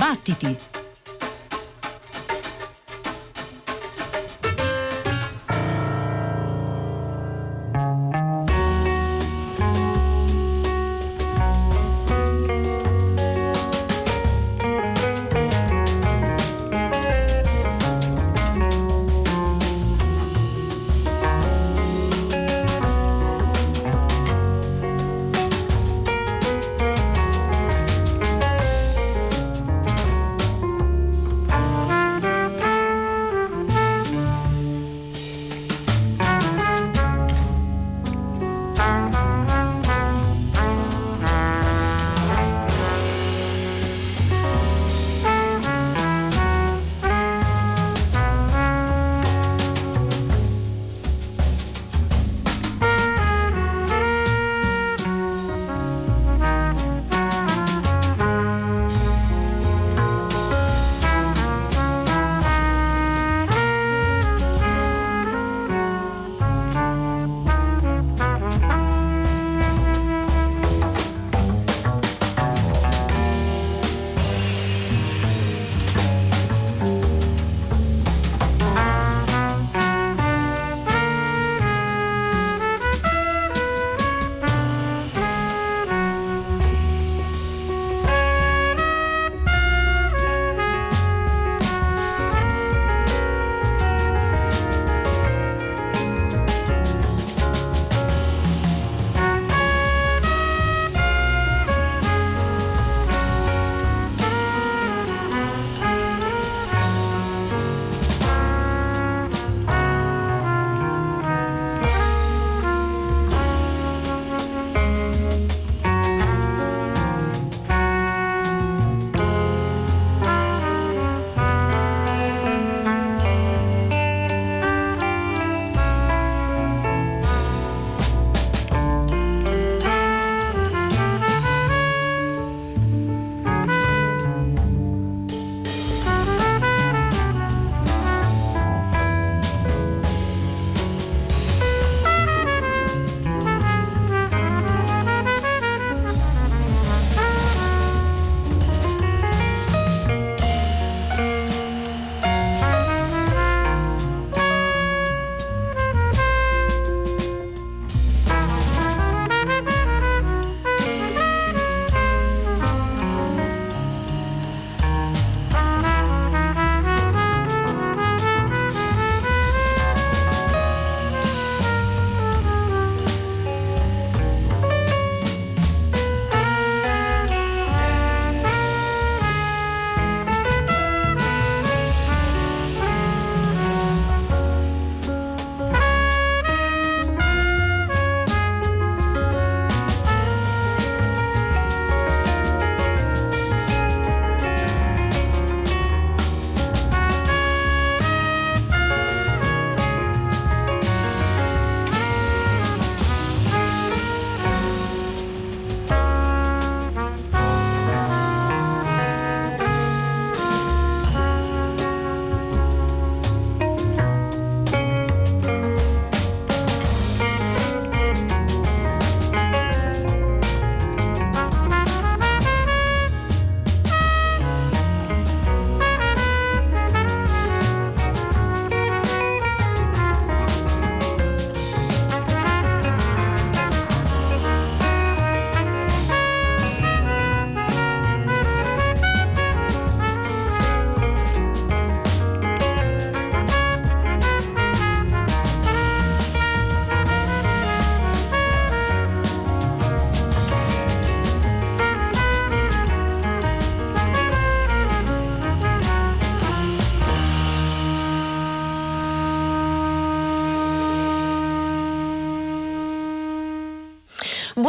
Battiti!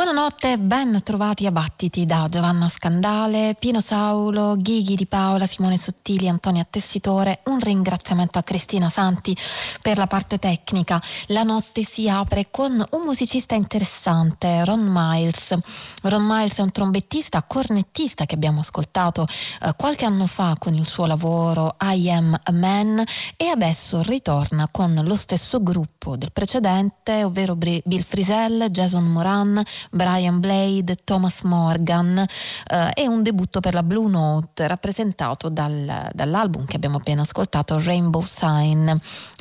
Buonanotte, ben trovati a Battiti da Giovanna Scandale, Pino Saulo, Ghighi di Paola, Simone Sottili, Antonia Tessitore. Un ringraziamento a Cristina Santi per la parte tecnica. La notte si apre con un musicista interessante, Ron Miles. Ron Miles è un trombettista, cornettista che abbiamo ascoltato eh, qualche anno fa con il suo lavoro I Am a Man e adesso ritorna con lo stesso gruppo del precedente, ovvero Bill Frisell, Jason Moran, Brian Blade, Thomas Morgan. Eh, è un debutto per la Blue Note rappresentato dal, dall'album che abbiamo appena ascoltato, Rainbow Sign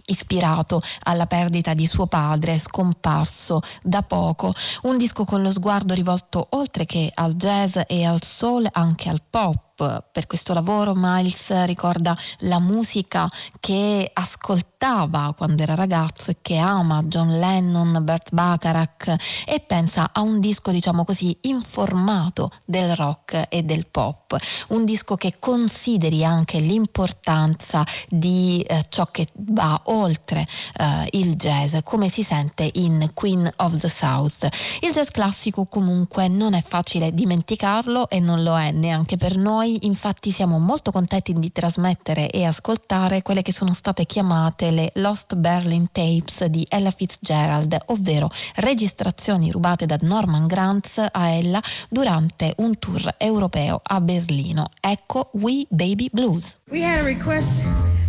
ispirato alla perdita di suo padre scomparso da poco, un disco con lo sguardo rivolto oltre che al jazz e al soul anche al pop per questo lavoro Miles ricorda la musica che ascoltava quando era ragazzo e che ama John Lennon, Bert Bacharach e pensa a un disco diciamo così informato del rock e del pop, un disco che consideri anche l'importanza di eh, ciò che va oltre eh, il jazz come si sente in Queen of the South. Il jazz classico comunque non è facile dimenticarlo e non lo è neanche per noi noi infatti siamo molto contenti di trasmettere e ascoltare quelle che sono state chiamate le Lost Berlin Tapes di Ella Fitzgerald, ovvero registrazioni rubate da Norman Granz a ella durante un tour europeo a Berlino. Ecco We Baby Blues. We had a request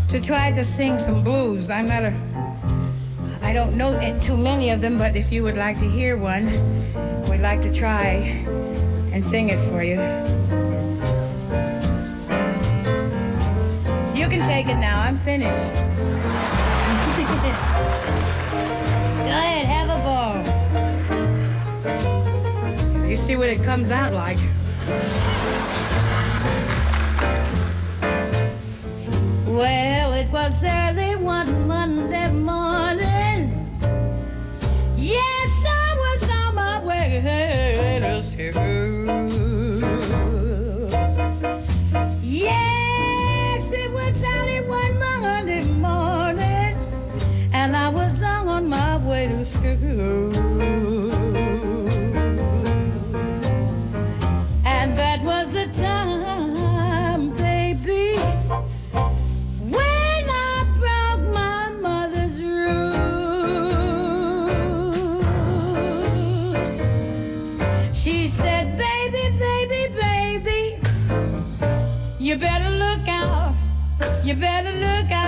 to try to sing some blues. I'm not a I don't know too many of them, but if you would like to hear one, we'd like to try and sing it for you. Can take it now. I'm finished. Go ahead, have a ball. You see what it comes out like. Well, it was early one Monday morning. Yes, I was on my way to school. You better look out. You better look out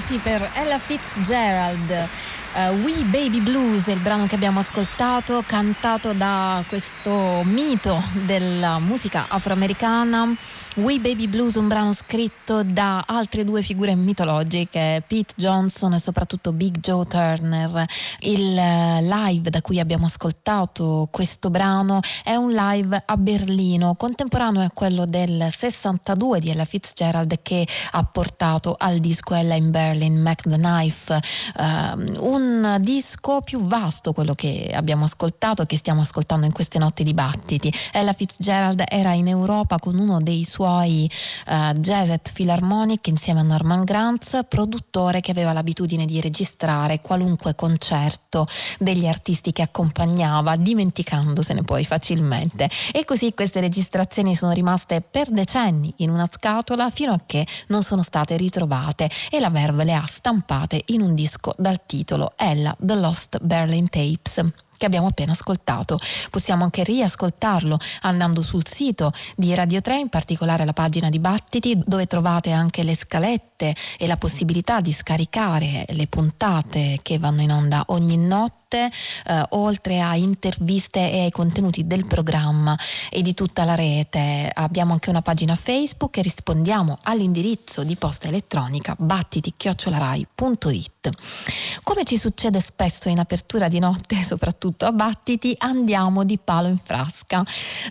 Applausi per Ella Fitzgerald. Uh, We Baby Blues è il brano che abbiamo ascoltato, cantato da questo mito della musica afroamericana. We Baby Blues, un brano scritto da altre due figure mitologiche, Pete Johnson e soprattutto Big Joe Turner. Il eh, live da cui abbiamo ascoltato questo brano è un live a Berlino, contemporaneo a quello del 62 di Ella Fitzgerald che ha portato al disco Ella in Berlin, Mac the Knife, uh, un disco più vasto, quello che abbiamo ascoltato, che stiamo ascoltando in queste notti dibattiti. Ella Fitzgerald era in Europa con uno dei suoi uh, Jazzet Philharmonic insieme a Norman Granz, produttore che aveva l'abitudine di registrare qualunque concerto degli artisti che accompagnava, dimenticandosene poi facilmente. E così queste registrazioni sono rimaste per decenni in una scatola fino a che non sono state ritrovate e la Verve le ha stampate in un disco dal titolo Ella The Lost Berlin Tapes che abbiamo appena ascoltato. Possiamo anche riascoltarlo andando sul sito di Radio 3, in particolare la pagina Dibattiti, dove trovate anche le scalette e la possibilità di scaricare le puntate che vanno in onda ogni notte, eh, oltre a interviste e ai contenuti del programma e di tutta la rete. Abbiamo anche una pagina Facebook e rispondiamo all'indirizzo di posta elettronica battiti-rai.it. Come ci succede spesso in apertura di notte, soprattutto a battiti, andiamo di palo in frasca,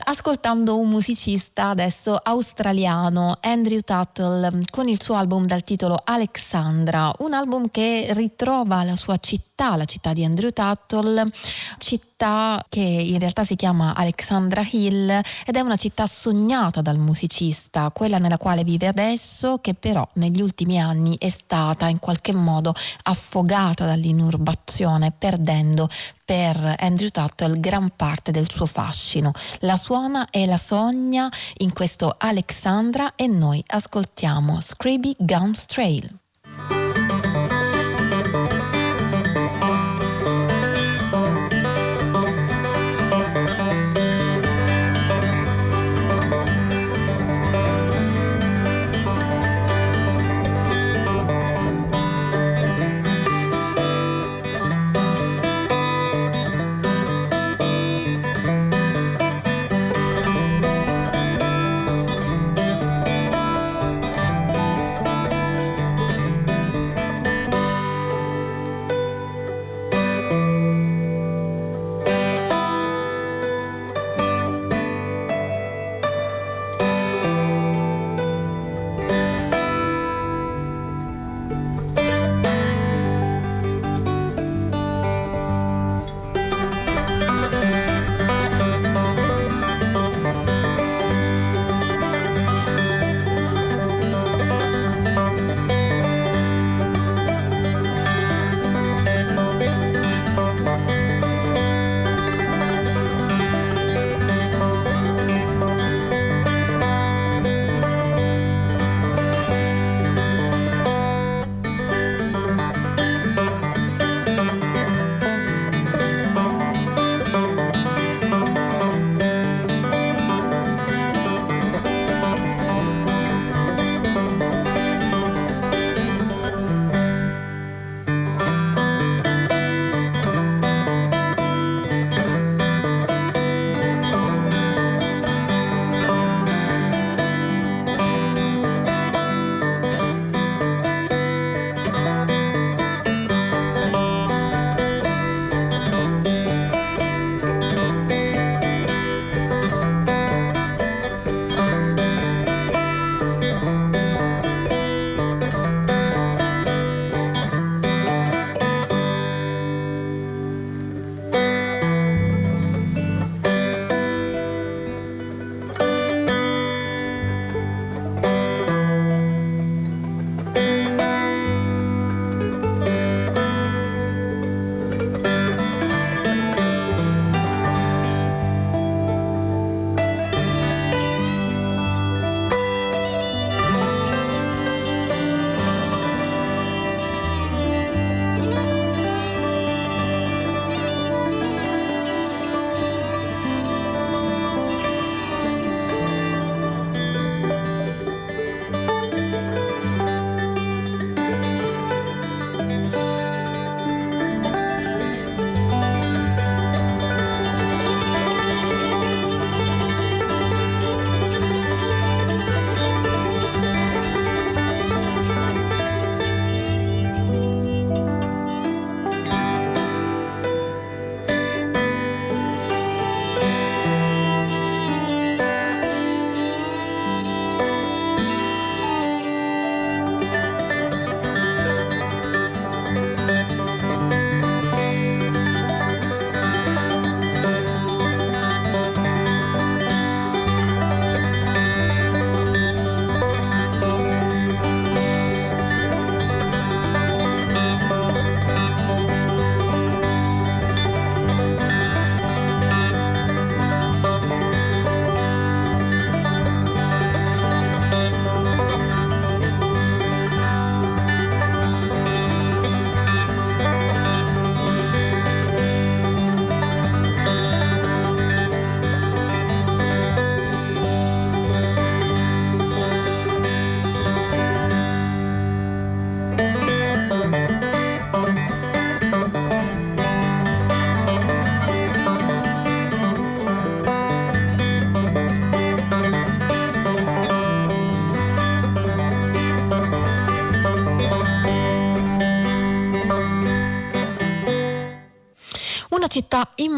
ascoltando un musicista adesso australiano, Andrew Tuttle, con il suo album dal titolo Alexandra, un album che ritrova la sua città, la città di Andrew Tuttle, città città che in realtà si chiama Alexandra Hill ed è una città sognata dal musicista, quella nella quale vive adesso, che però negli ultimi anni è stata in qualche modo affogata dall'inurbazione, perdendo per Andrew Tuttle gran parte del suo fascino. La suona e la sogna in questo Alexandra e noi ascoltiamo Scraby Gums Trail.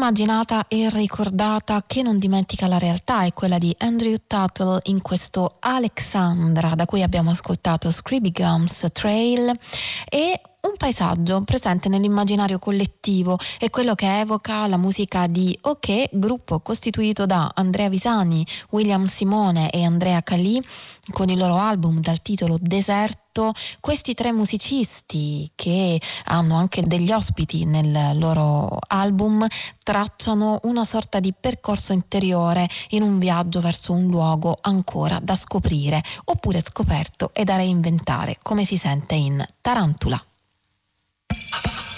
Immaginata e ricordata che non dimentica la realtà è quella di Andrew Tuttle in questo Alexandra da cui abbiamo ascoltato Screeby Gums Trail e un paesaggio presente nell'immaginario collettivo è quello che evoca la musica di OK, gruppo costituito da Andrea Visani, William Simone e Andrea Calì con il loro album dal titolo Deserto. Questi tre musicisti che hanno anche degli ospiti nel loro album tracciano una sorta di percorso interiore in un viaggio verso un luogo ancora da scoprire oppure scoperto e da reinventare come si sente in Tarantula. you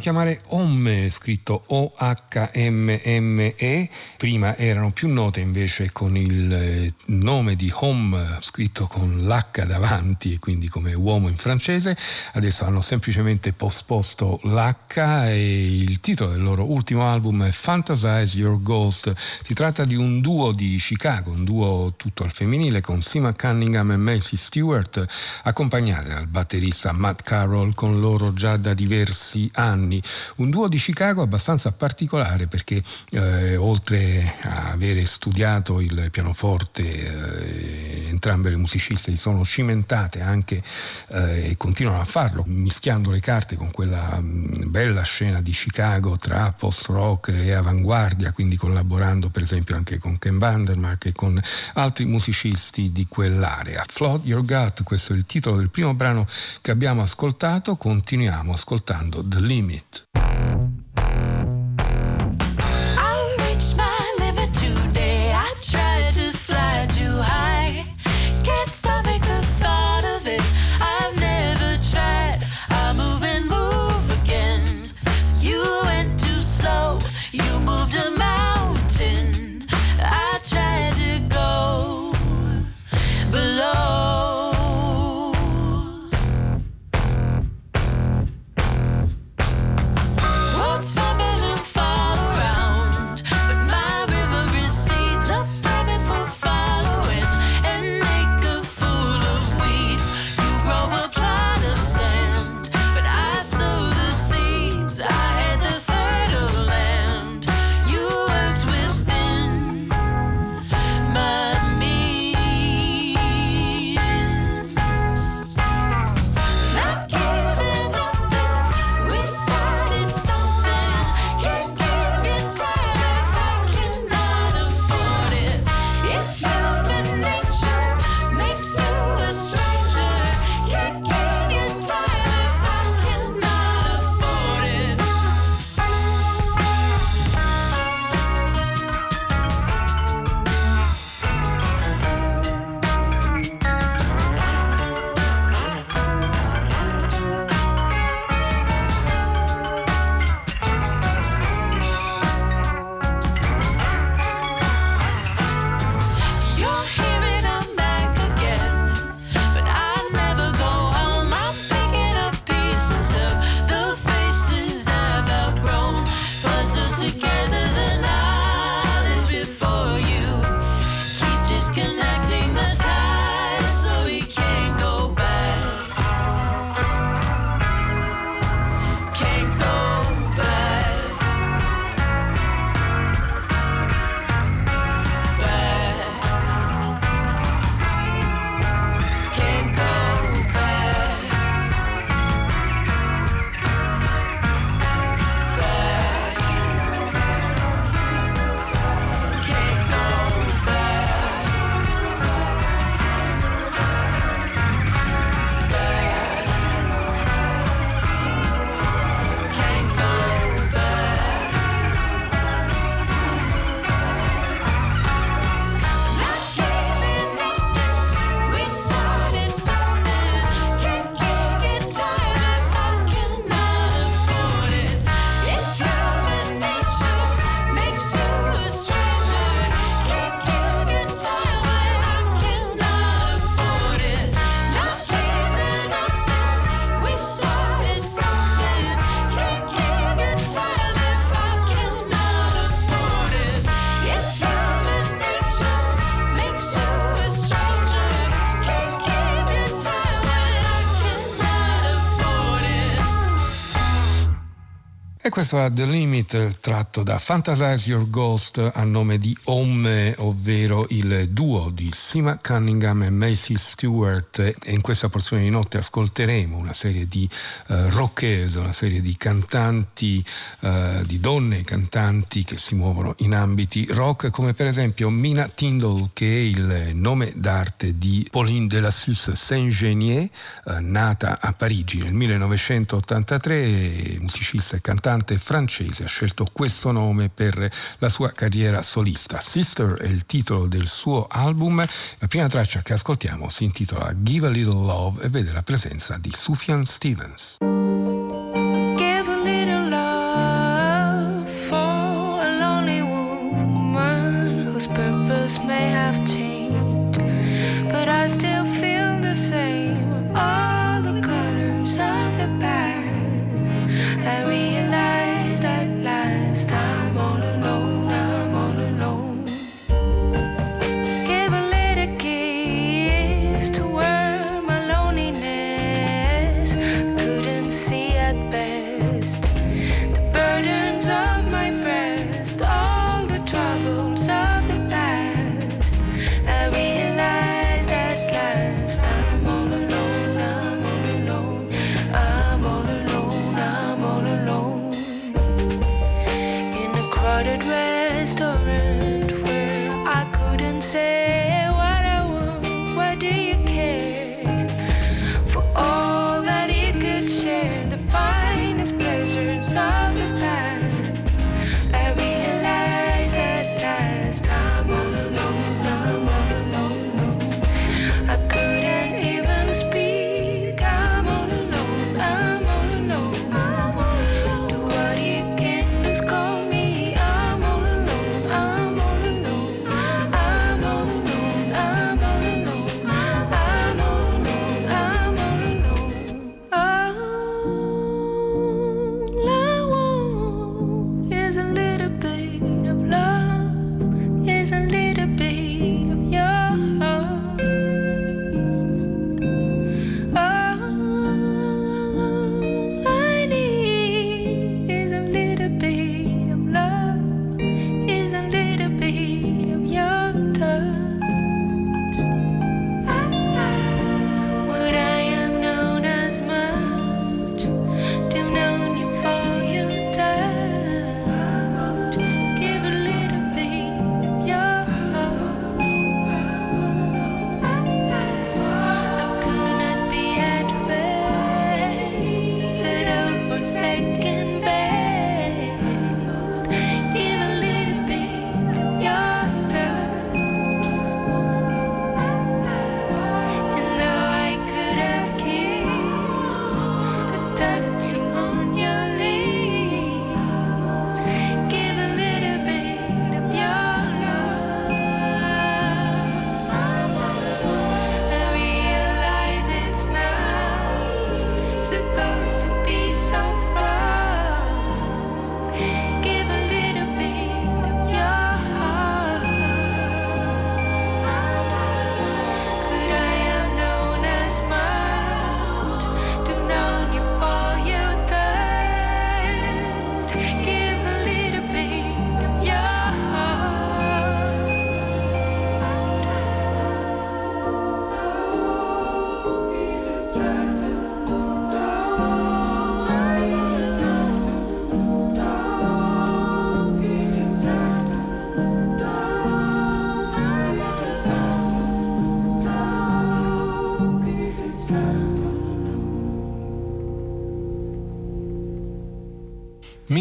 chiamare Omme, scritto O-H-M-M-E. Prima erano più note invece con il eh, nome di Home, scritto con l'H davanti, quindi come uomo in francese. Adesso hanno semplicemente posposto l'H e il titolo del loro ultimo album è Fantasize Your Ghost. Si tratta di un duo di Chicago, un duo tutto al femminile con Sima Cunningham e Macy Stewart, accompagnate dal batterista Matt Carroll con loro già da diversi anni. Un duo di Chicago abbastanza particolare perché eh, oltre a avere studiato il pianoforte, eh, entrambe le musiciste si sono cimentate anche eh, e continuano a farlo, mischiando le carte con quella mh, mm, bella scena di Chicago tra post-rock e avanguardia, quindi collaborando per esempio anche con Ken Vandermark e con altri musicisti di quell'area. Flood Your Gut, questo è il titolo del primo brano che abbiamo ascoltato, continuiamo ascoltando The Limit. Questo è The Limit tratto da Fantasize Your Ghost a nome di Home, ovvero il duo di Sima Cunningham e Macy Stewart. E in questa porzione di notte ascolteremo una serie di uh, rockers, una serie di cantanti, uh, di donne cantanti che si muovono in ambiti rock come per esempio Mina Tyndall che è il nome d'arte di Pauline de la Suisse Saint-Genier, uh, nata a Parigi nel 1983, musicista e cantante cantante francese ha scelto questo nome per la sua carriera solista. Sister è il titolo del suo album. La prima traccia che ascoltiamo si intitola Give a Little Love e vede la presenza di Sufjan Stevens.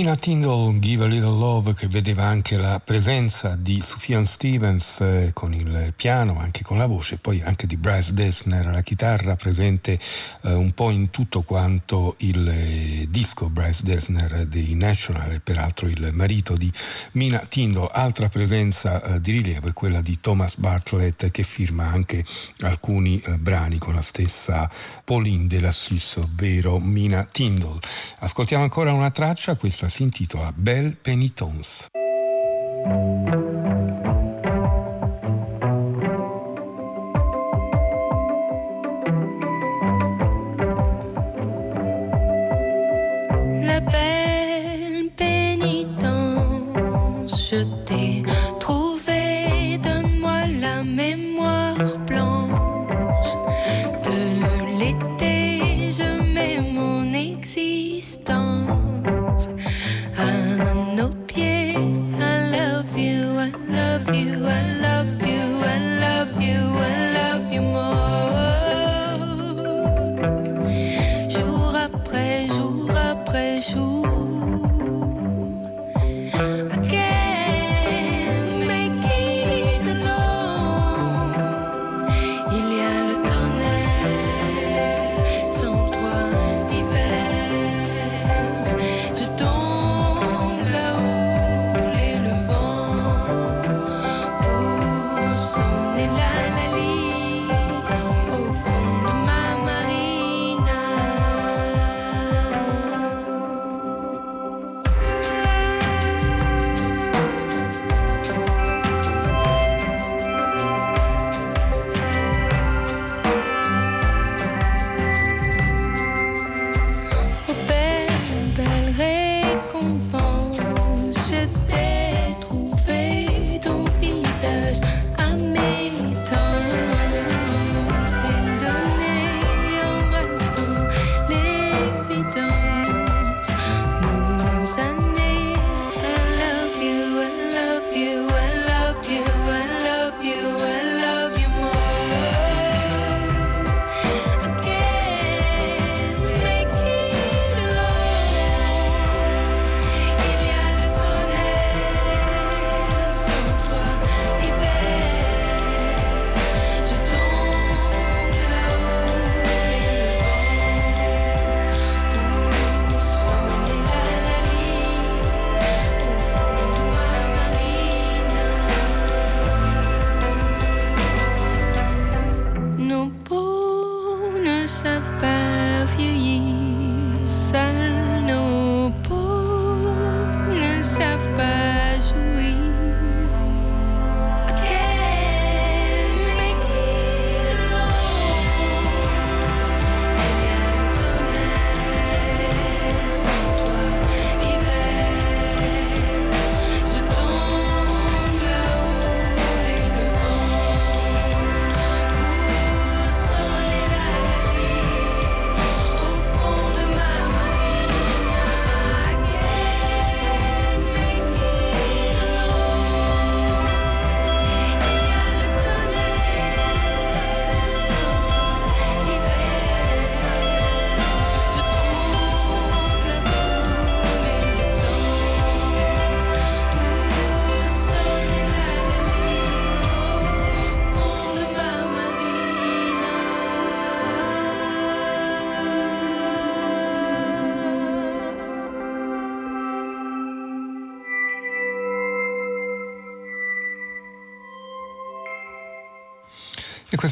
Mina Tyndall, Give a Little Love, che vedeva anche la presenza di Sufjan Stevens eh, con il piano, anche con la voce, poi anche di Bryce Dessner alla chitarra, presente eh, un po' in tutto quanto il eh, disco Bryce Dessner dei National e peraltro il marito di Mina Tyndall. Altra presenza eh, di rilievo è quella di Thomas Bartlett che firma anche alcuni eh, brani con la stessa Pauline de la Suisse, ovvero Mina Tyndall. Ascoltiamo ancora una traccia, questa si s'intitola Belle Pénitence. La belle pénitence, je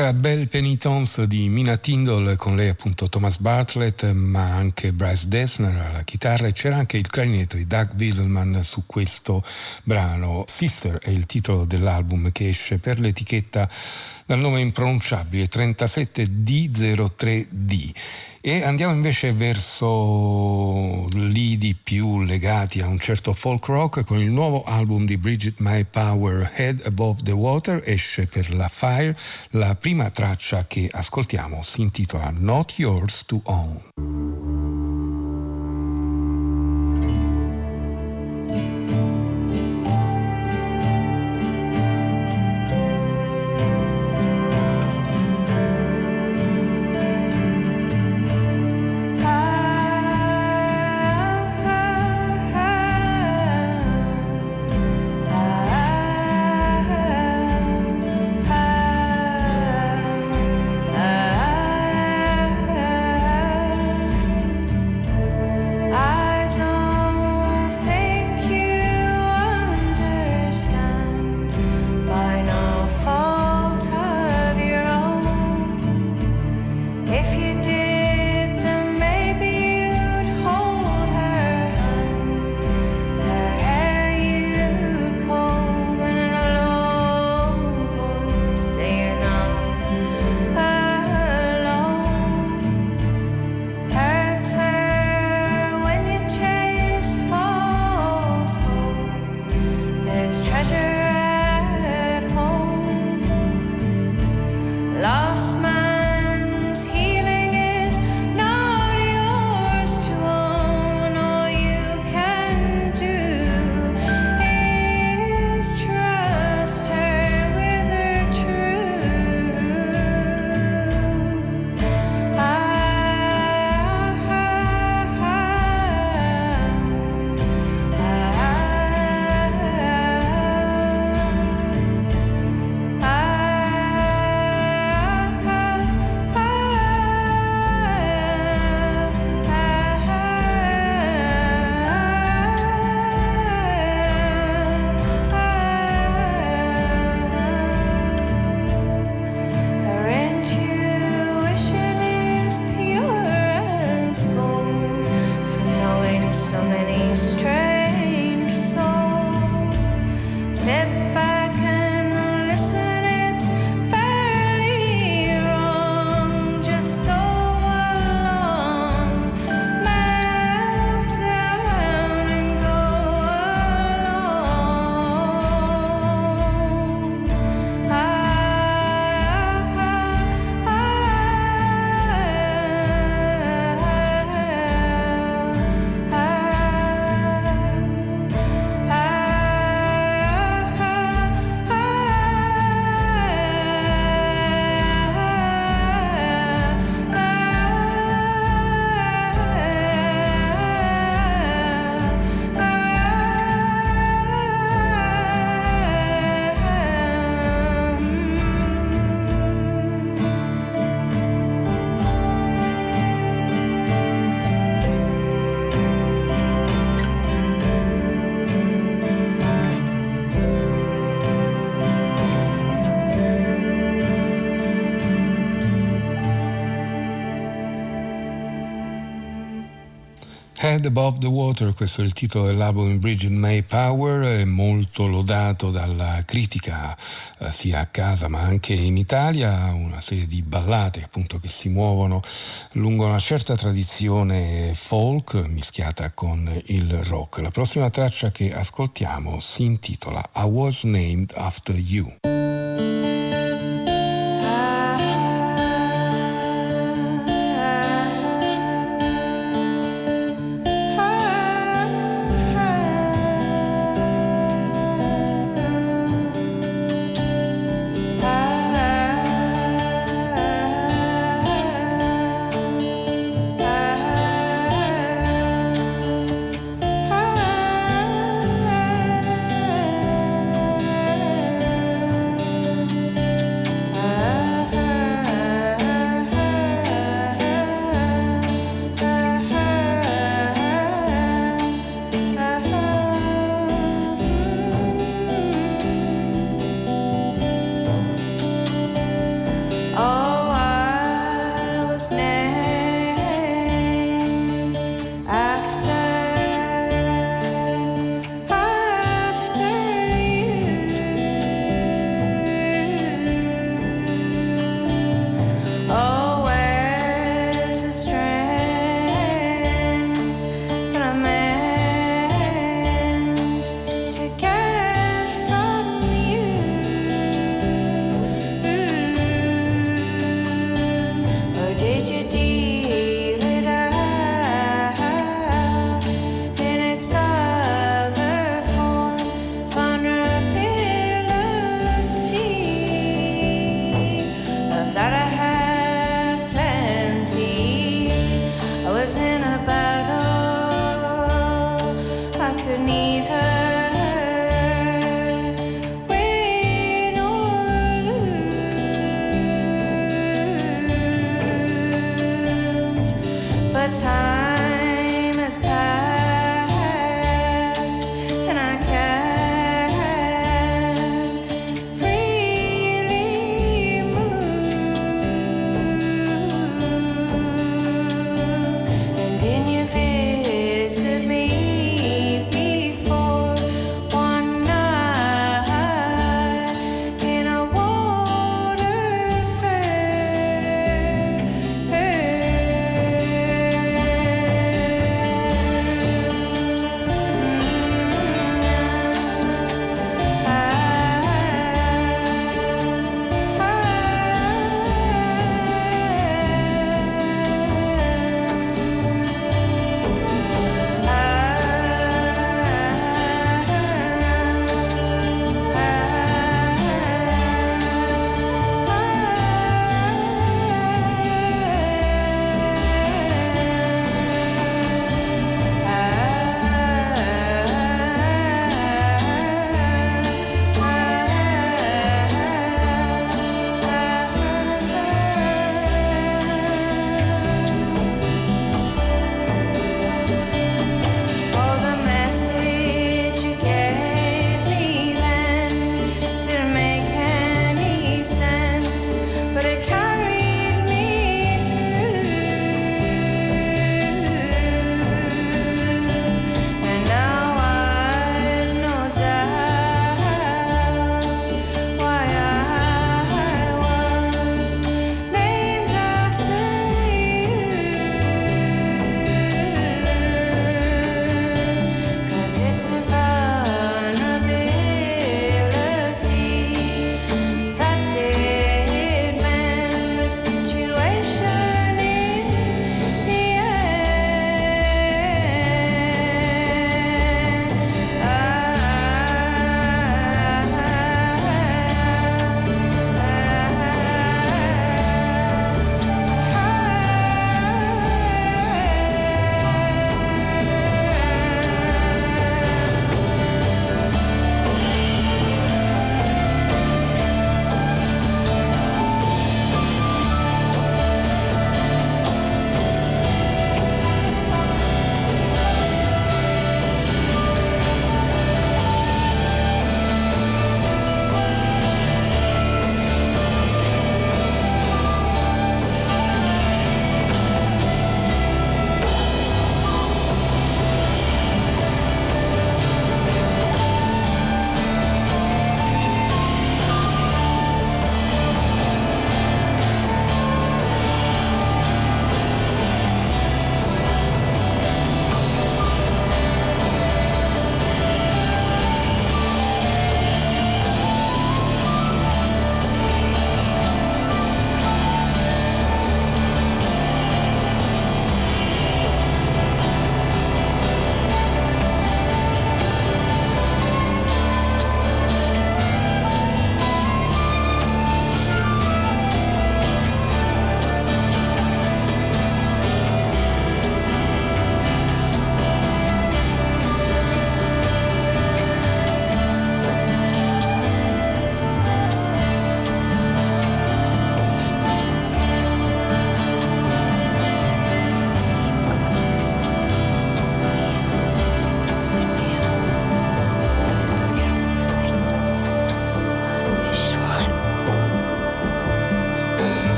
la Belle Penitence di Mina Tindall con lei appunto Thomas Bartlett ma anche Bryce Dessner alla chitarra e c'era anche il clarinetto di Doug Wieselman su questo brano. Sister è il titolo dell'album che esce per l'etichetta dal nome impronunciabile 37D03D. E andiamo invece verso lidi più legati a un certo folk rock con il nuovo album di Bridget My Power Head Above the Water esce per la Fire. La prima traccia che ascoltiamo si intitola Not Yours to Own. Head Above the Water, questo è il titolo dell'album in Bridget May Power, è molto lodato dalla critica eh, sia a casa ma anche in Italia, una serie di ballate appunto che si muovono lungo una certa tradizione folk mischiata con il rock. La prossima traccia che ascoltiamo si intitola I Was Named After You.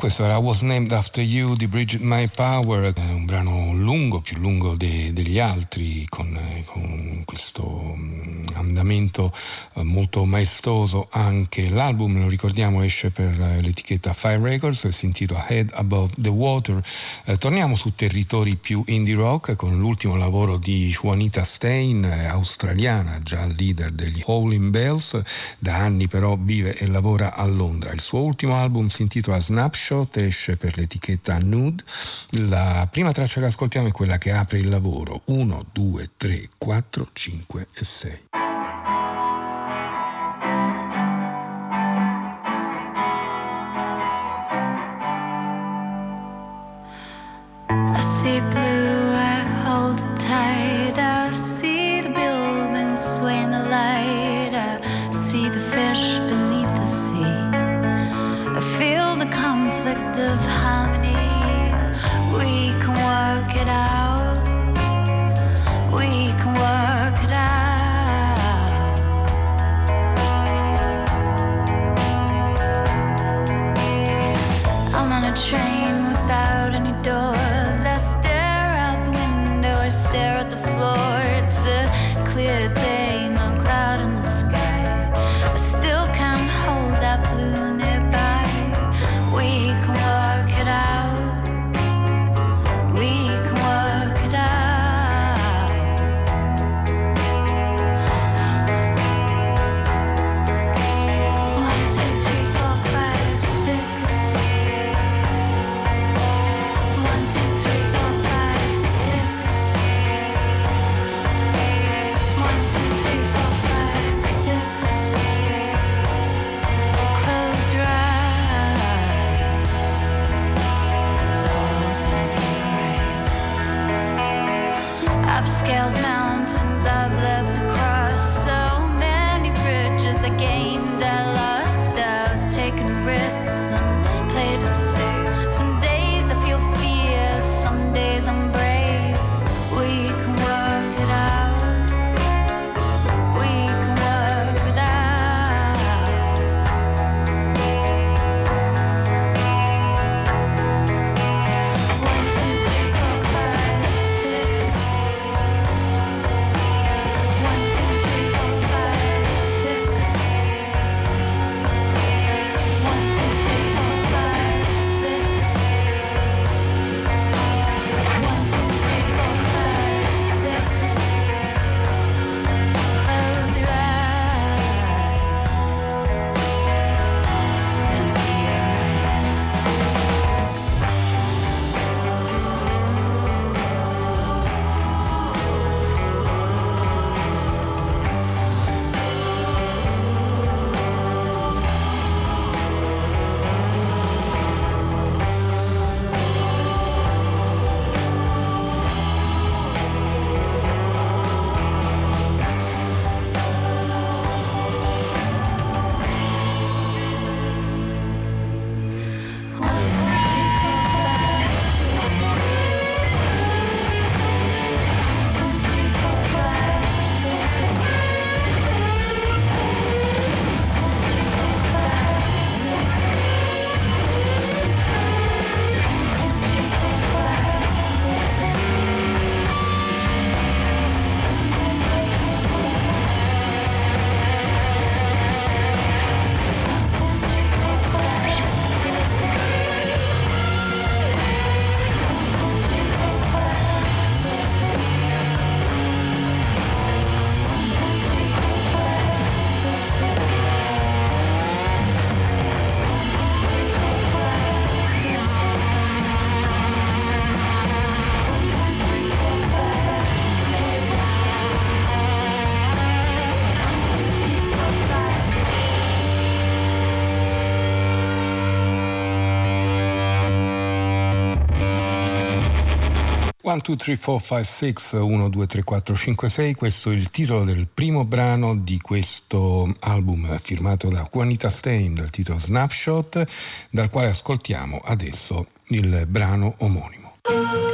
Questo era Was Named After You di Bridget My Power, un brano lungo, più lungo de, degli altri, con, con questo mm, andamento eh, molto maestoso anche. L'album, lo ricordiamo, esce per l'etichetta Fire Records e si intitola Head Above the Water. Eh, torniamo su territori più indie rock con l'ultimo lavoro di Juanita Stein, eh, australiana, già leader degli Howling Bells, da anni però vive e lavora a Londra. Il suo ultimo album si intitola Snapshot, esce per l'etichetta Nude. La prima traccia che ascoltiamo è quella che apre il lavoro 1, 2, 3, 4, 5 e 6.1, 2, 3, 4, 5, 6, 1, 2, 3, 4, 5, 6, questo è il titolo del primo brano di questo album firmato da Juanita Stein dal titolo Snapshot, dal quale ascoltiamo adesso il brano omonimo.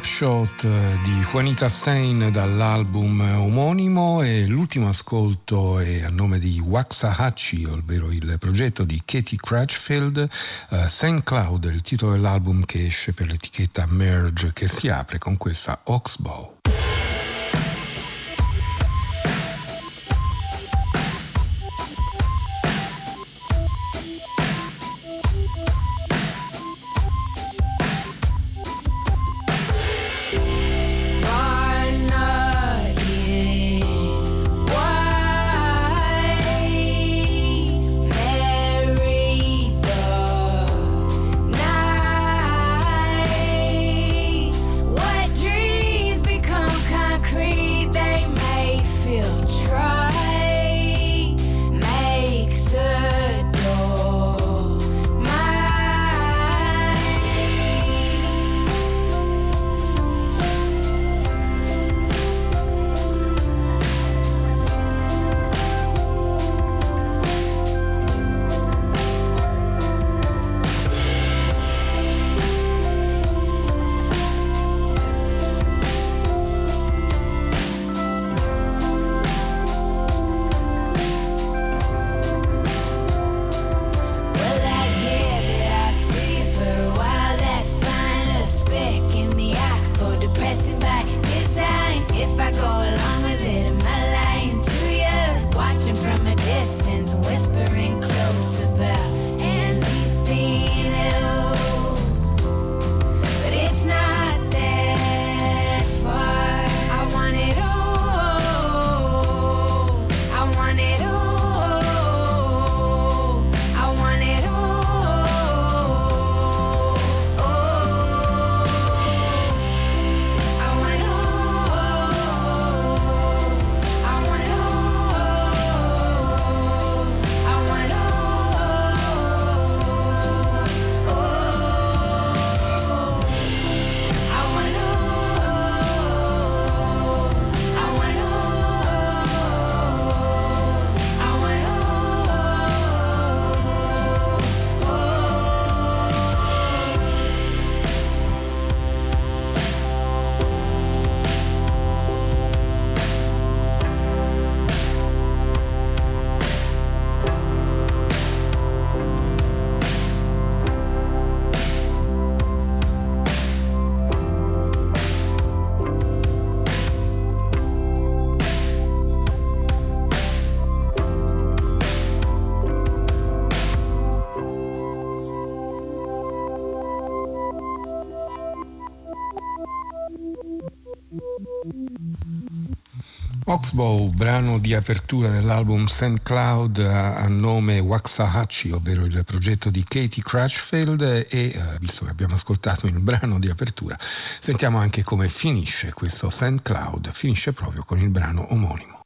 Snapshot di Juanita Stein dall'album omonimo e l'ultimo ascolto è a nome di Waxahachie, ovvero il progetto di Katie Crutchfield, uh, St. Cloud, il titolo dell'album che esce per l'etichetta Merge che si apre con questa Oxbow. Oxbow, brano di apertura dell'album St. Cloud a nome Waxahachie, ovvero il progetto di Katie Crutchfield e eh, visto che abbiamo ascoltato il brano di apertura, sentiamo anche come finisce questo St. Cloud, finisce proprio con il brano omonimo.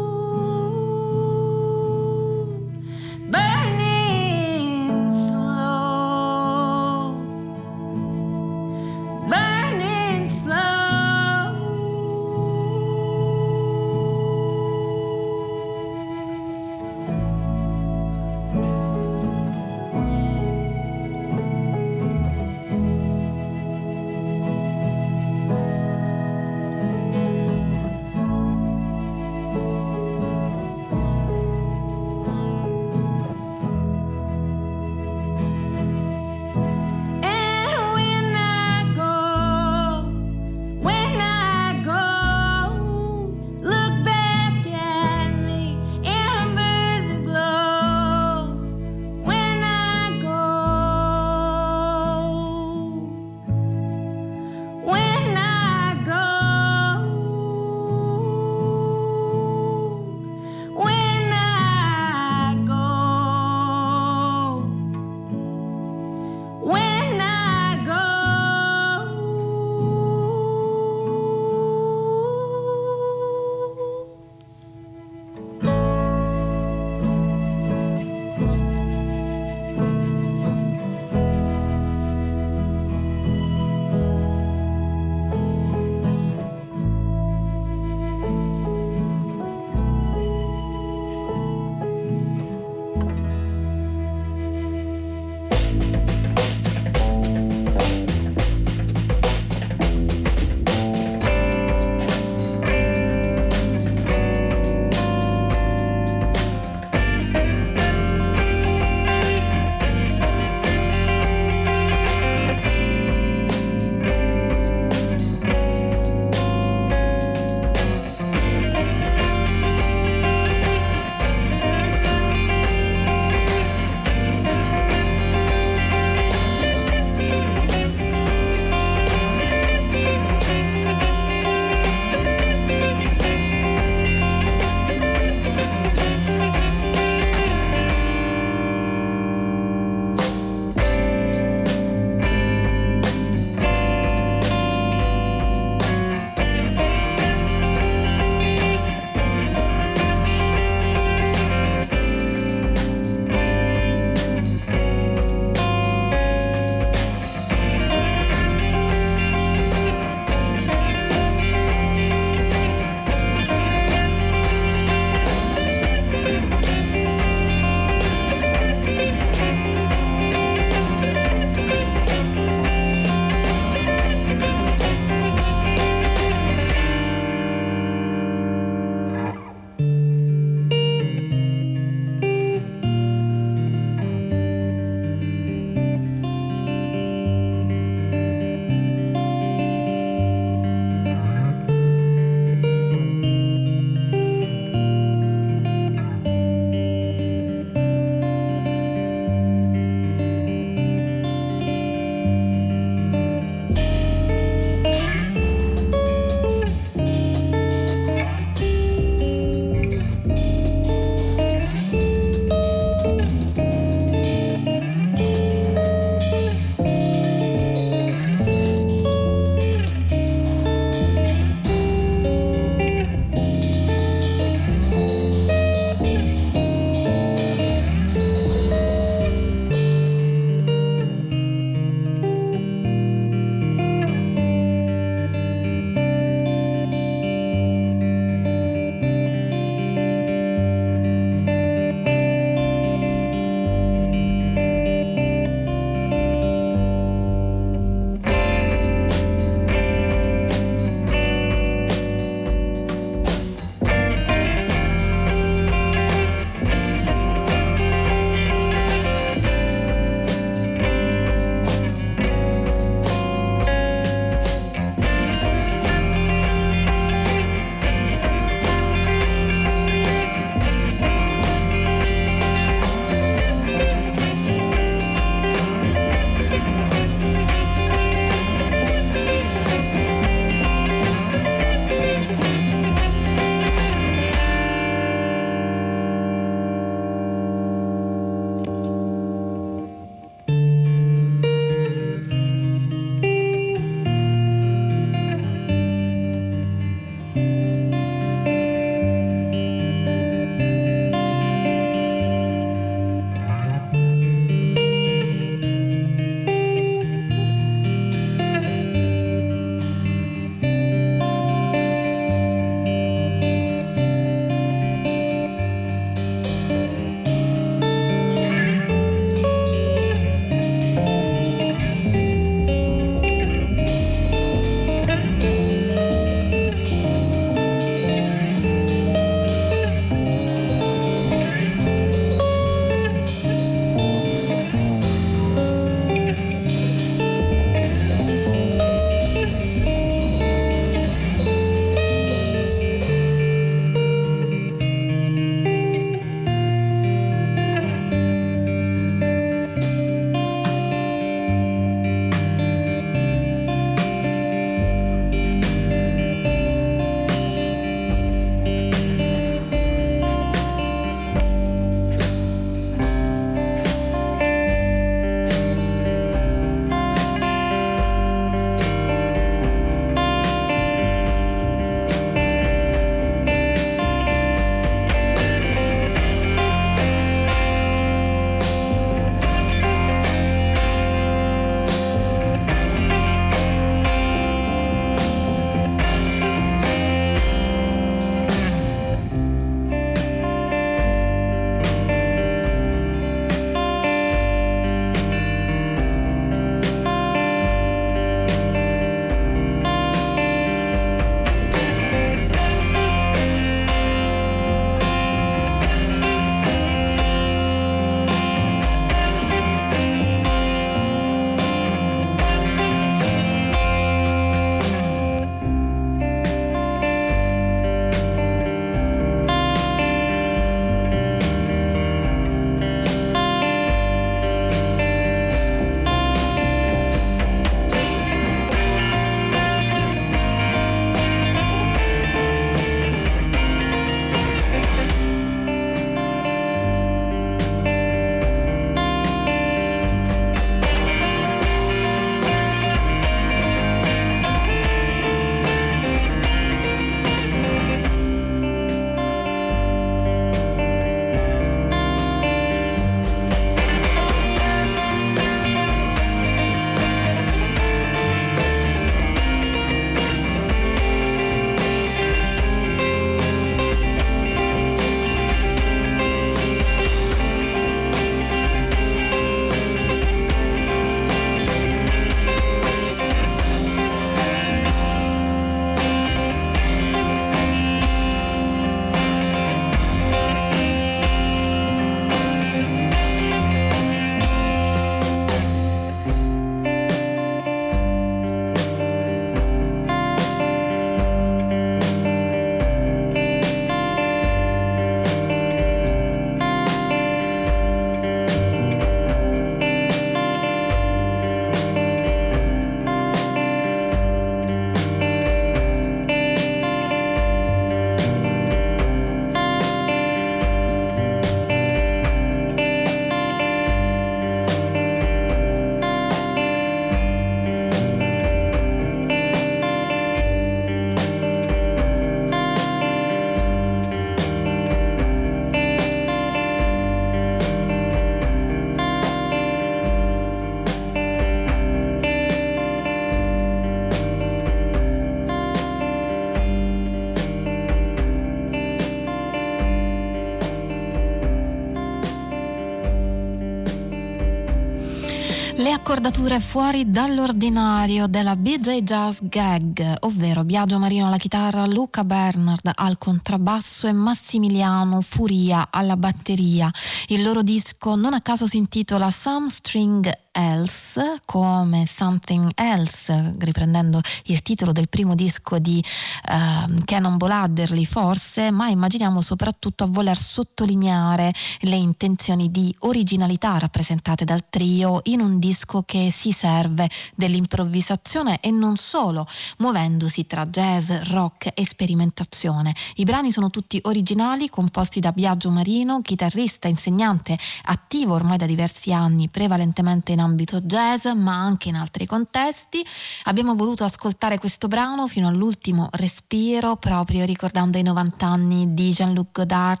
Le accordature fuori dall'ordinario della BJ Jazz Gag, ovvero Biagio Marino alla chitarra, Luca Bernard al contrabbasso e Massimiliano Furia alla batteria. Il loro disco non a caso si intitola Some String Else come Something Else, riprendendo il titolo del primo disco di uh, Cannonball Adderley forse, ma immaginiamo soprattutto a voler sottolineare le intenzioni di originalità rappresentate dal trio in un disco che si serve dell'improvvisazione e non solo, muovendosi tra jazz, rock e sperimentazione. I brani sono tutti originali, composti da Biagio Marino, chitarrista, insegnante, attivo ormai da diversi anni, prevalentemente in ambito jazz, ma anche in altri contesti. Abbiamo voluto ascoltare questo brano fino all'ultimo respiro, proprio ricordando i 90 anni di Jean-Luc Godard,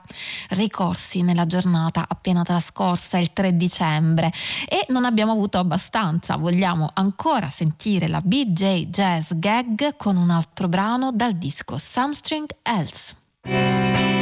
ricorsi nella giornata appena trascorsa il 3 dicembre. E non abbiamo avuto abbastanza, vogliamo ancora sentire la BJ Jazz Gag con un altro brano dal disco Something Else.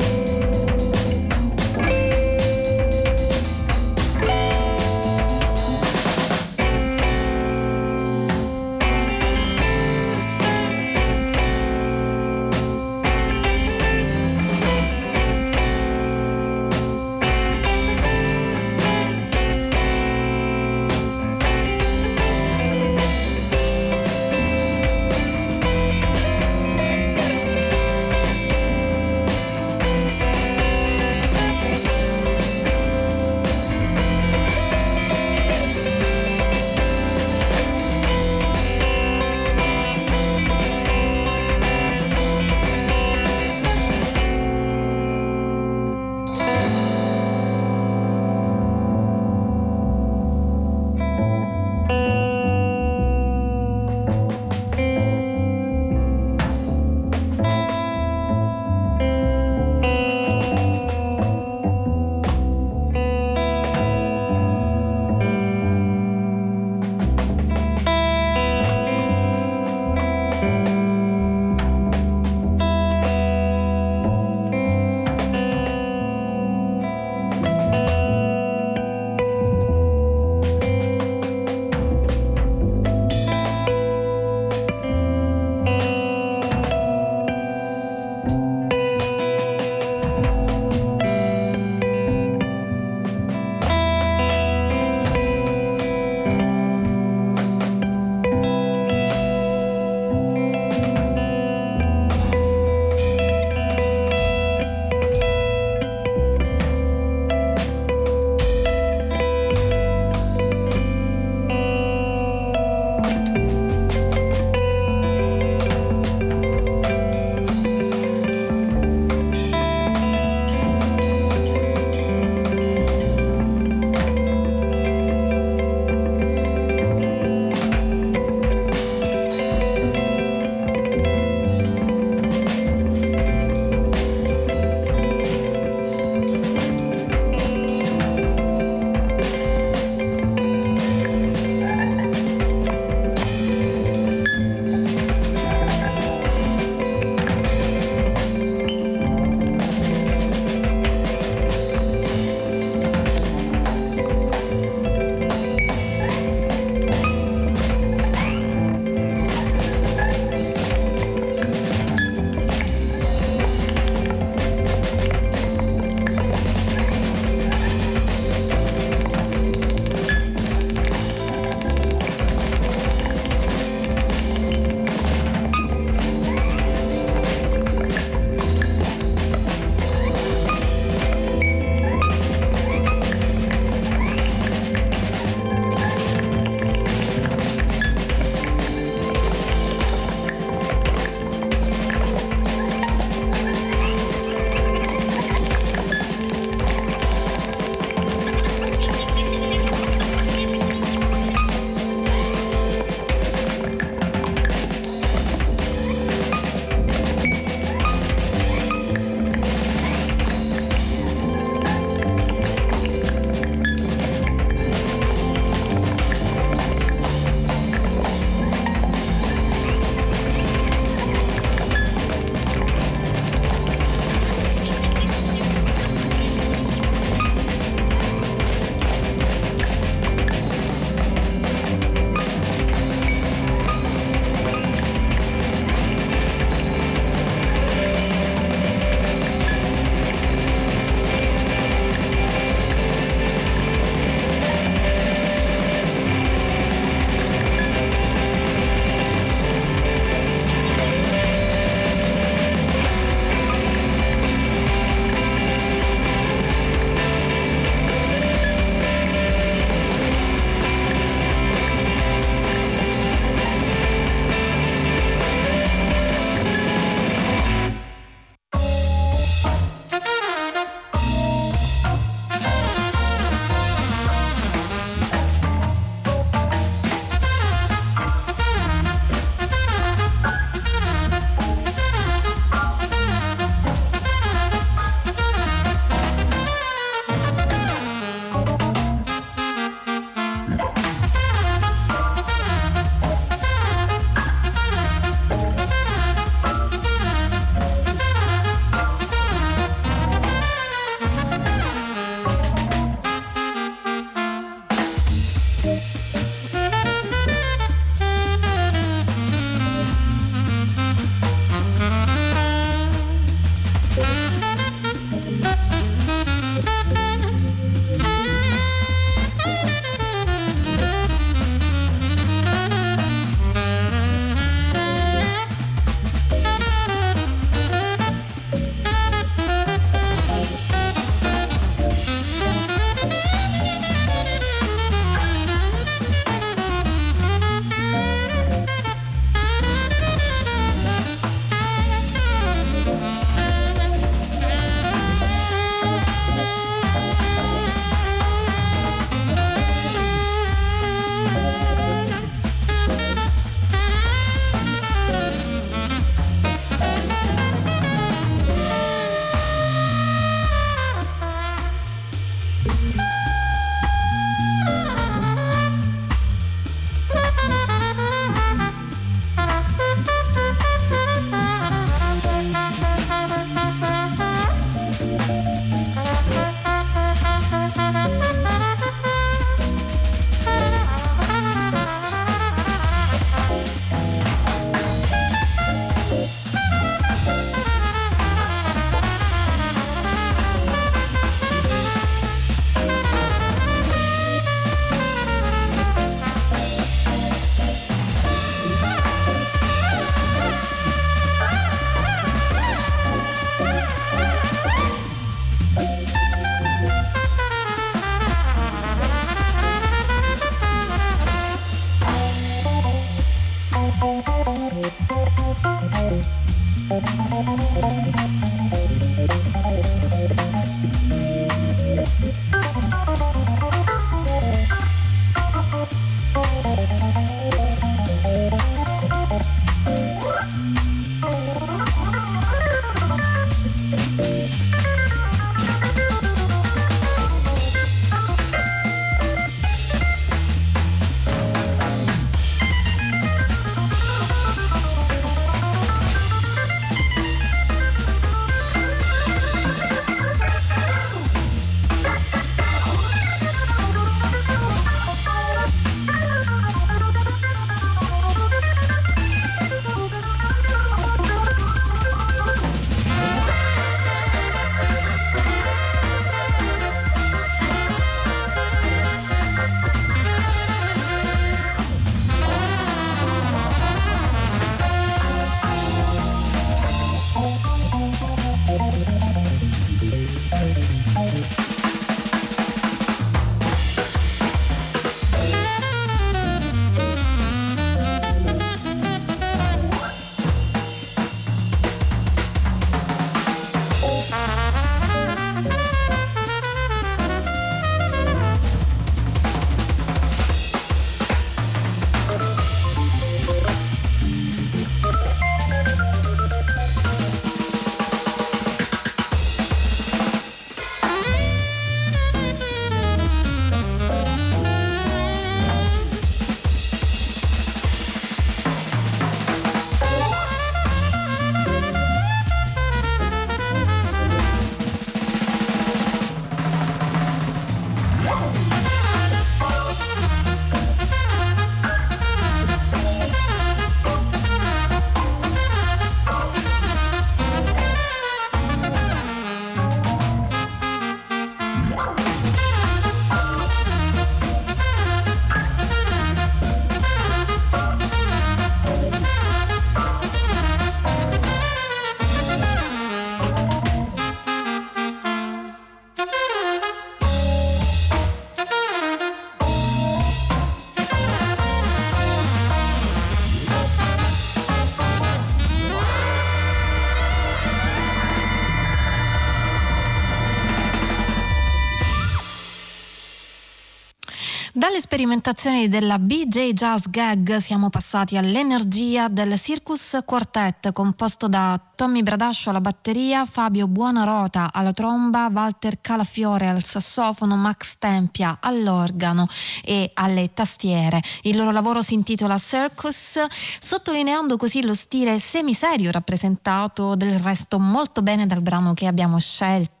Sperimentazioni della BJ Jazz Gag siamo passati all'energia del Circus Quartet composto da Tommy Bradascio alla batteria, Fabio Buonarota alla tromba, Walter Calafiore al sassofono, Max Tempia all'organo e alle tastiere. Il loro lavoro si intitola Circus, sottolineando così lo stile semiserio rappresentato del resto molto bene dal brano che abbiamo scelto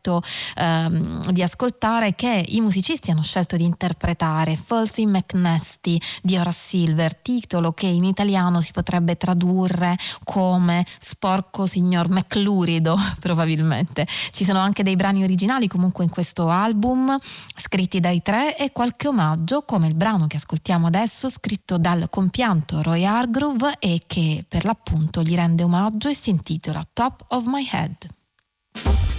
ehm, di ascoltare che i musicisti hanno scelto di interpretare Falsy McNasty di Horace Silver, titolo che in italiano si potrebbe tradurre come Sporco signor McLurido, probabilmente. Ci sono anche dei brani originali comunque in questo album, scritti dai tre e qualche omaggio, come il brano che ascoltiamo adesso, scritto dal compianto Roy Hargrove e che per l'appunto gli rende omaggio e si intitola Top of My Head.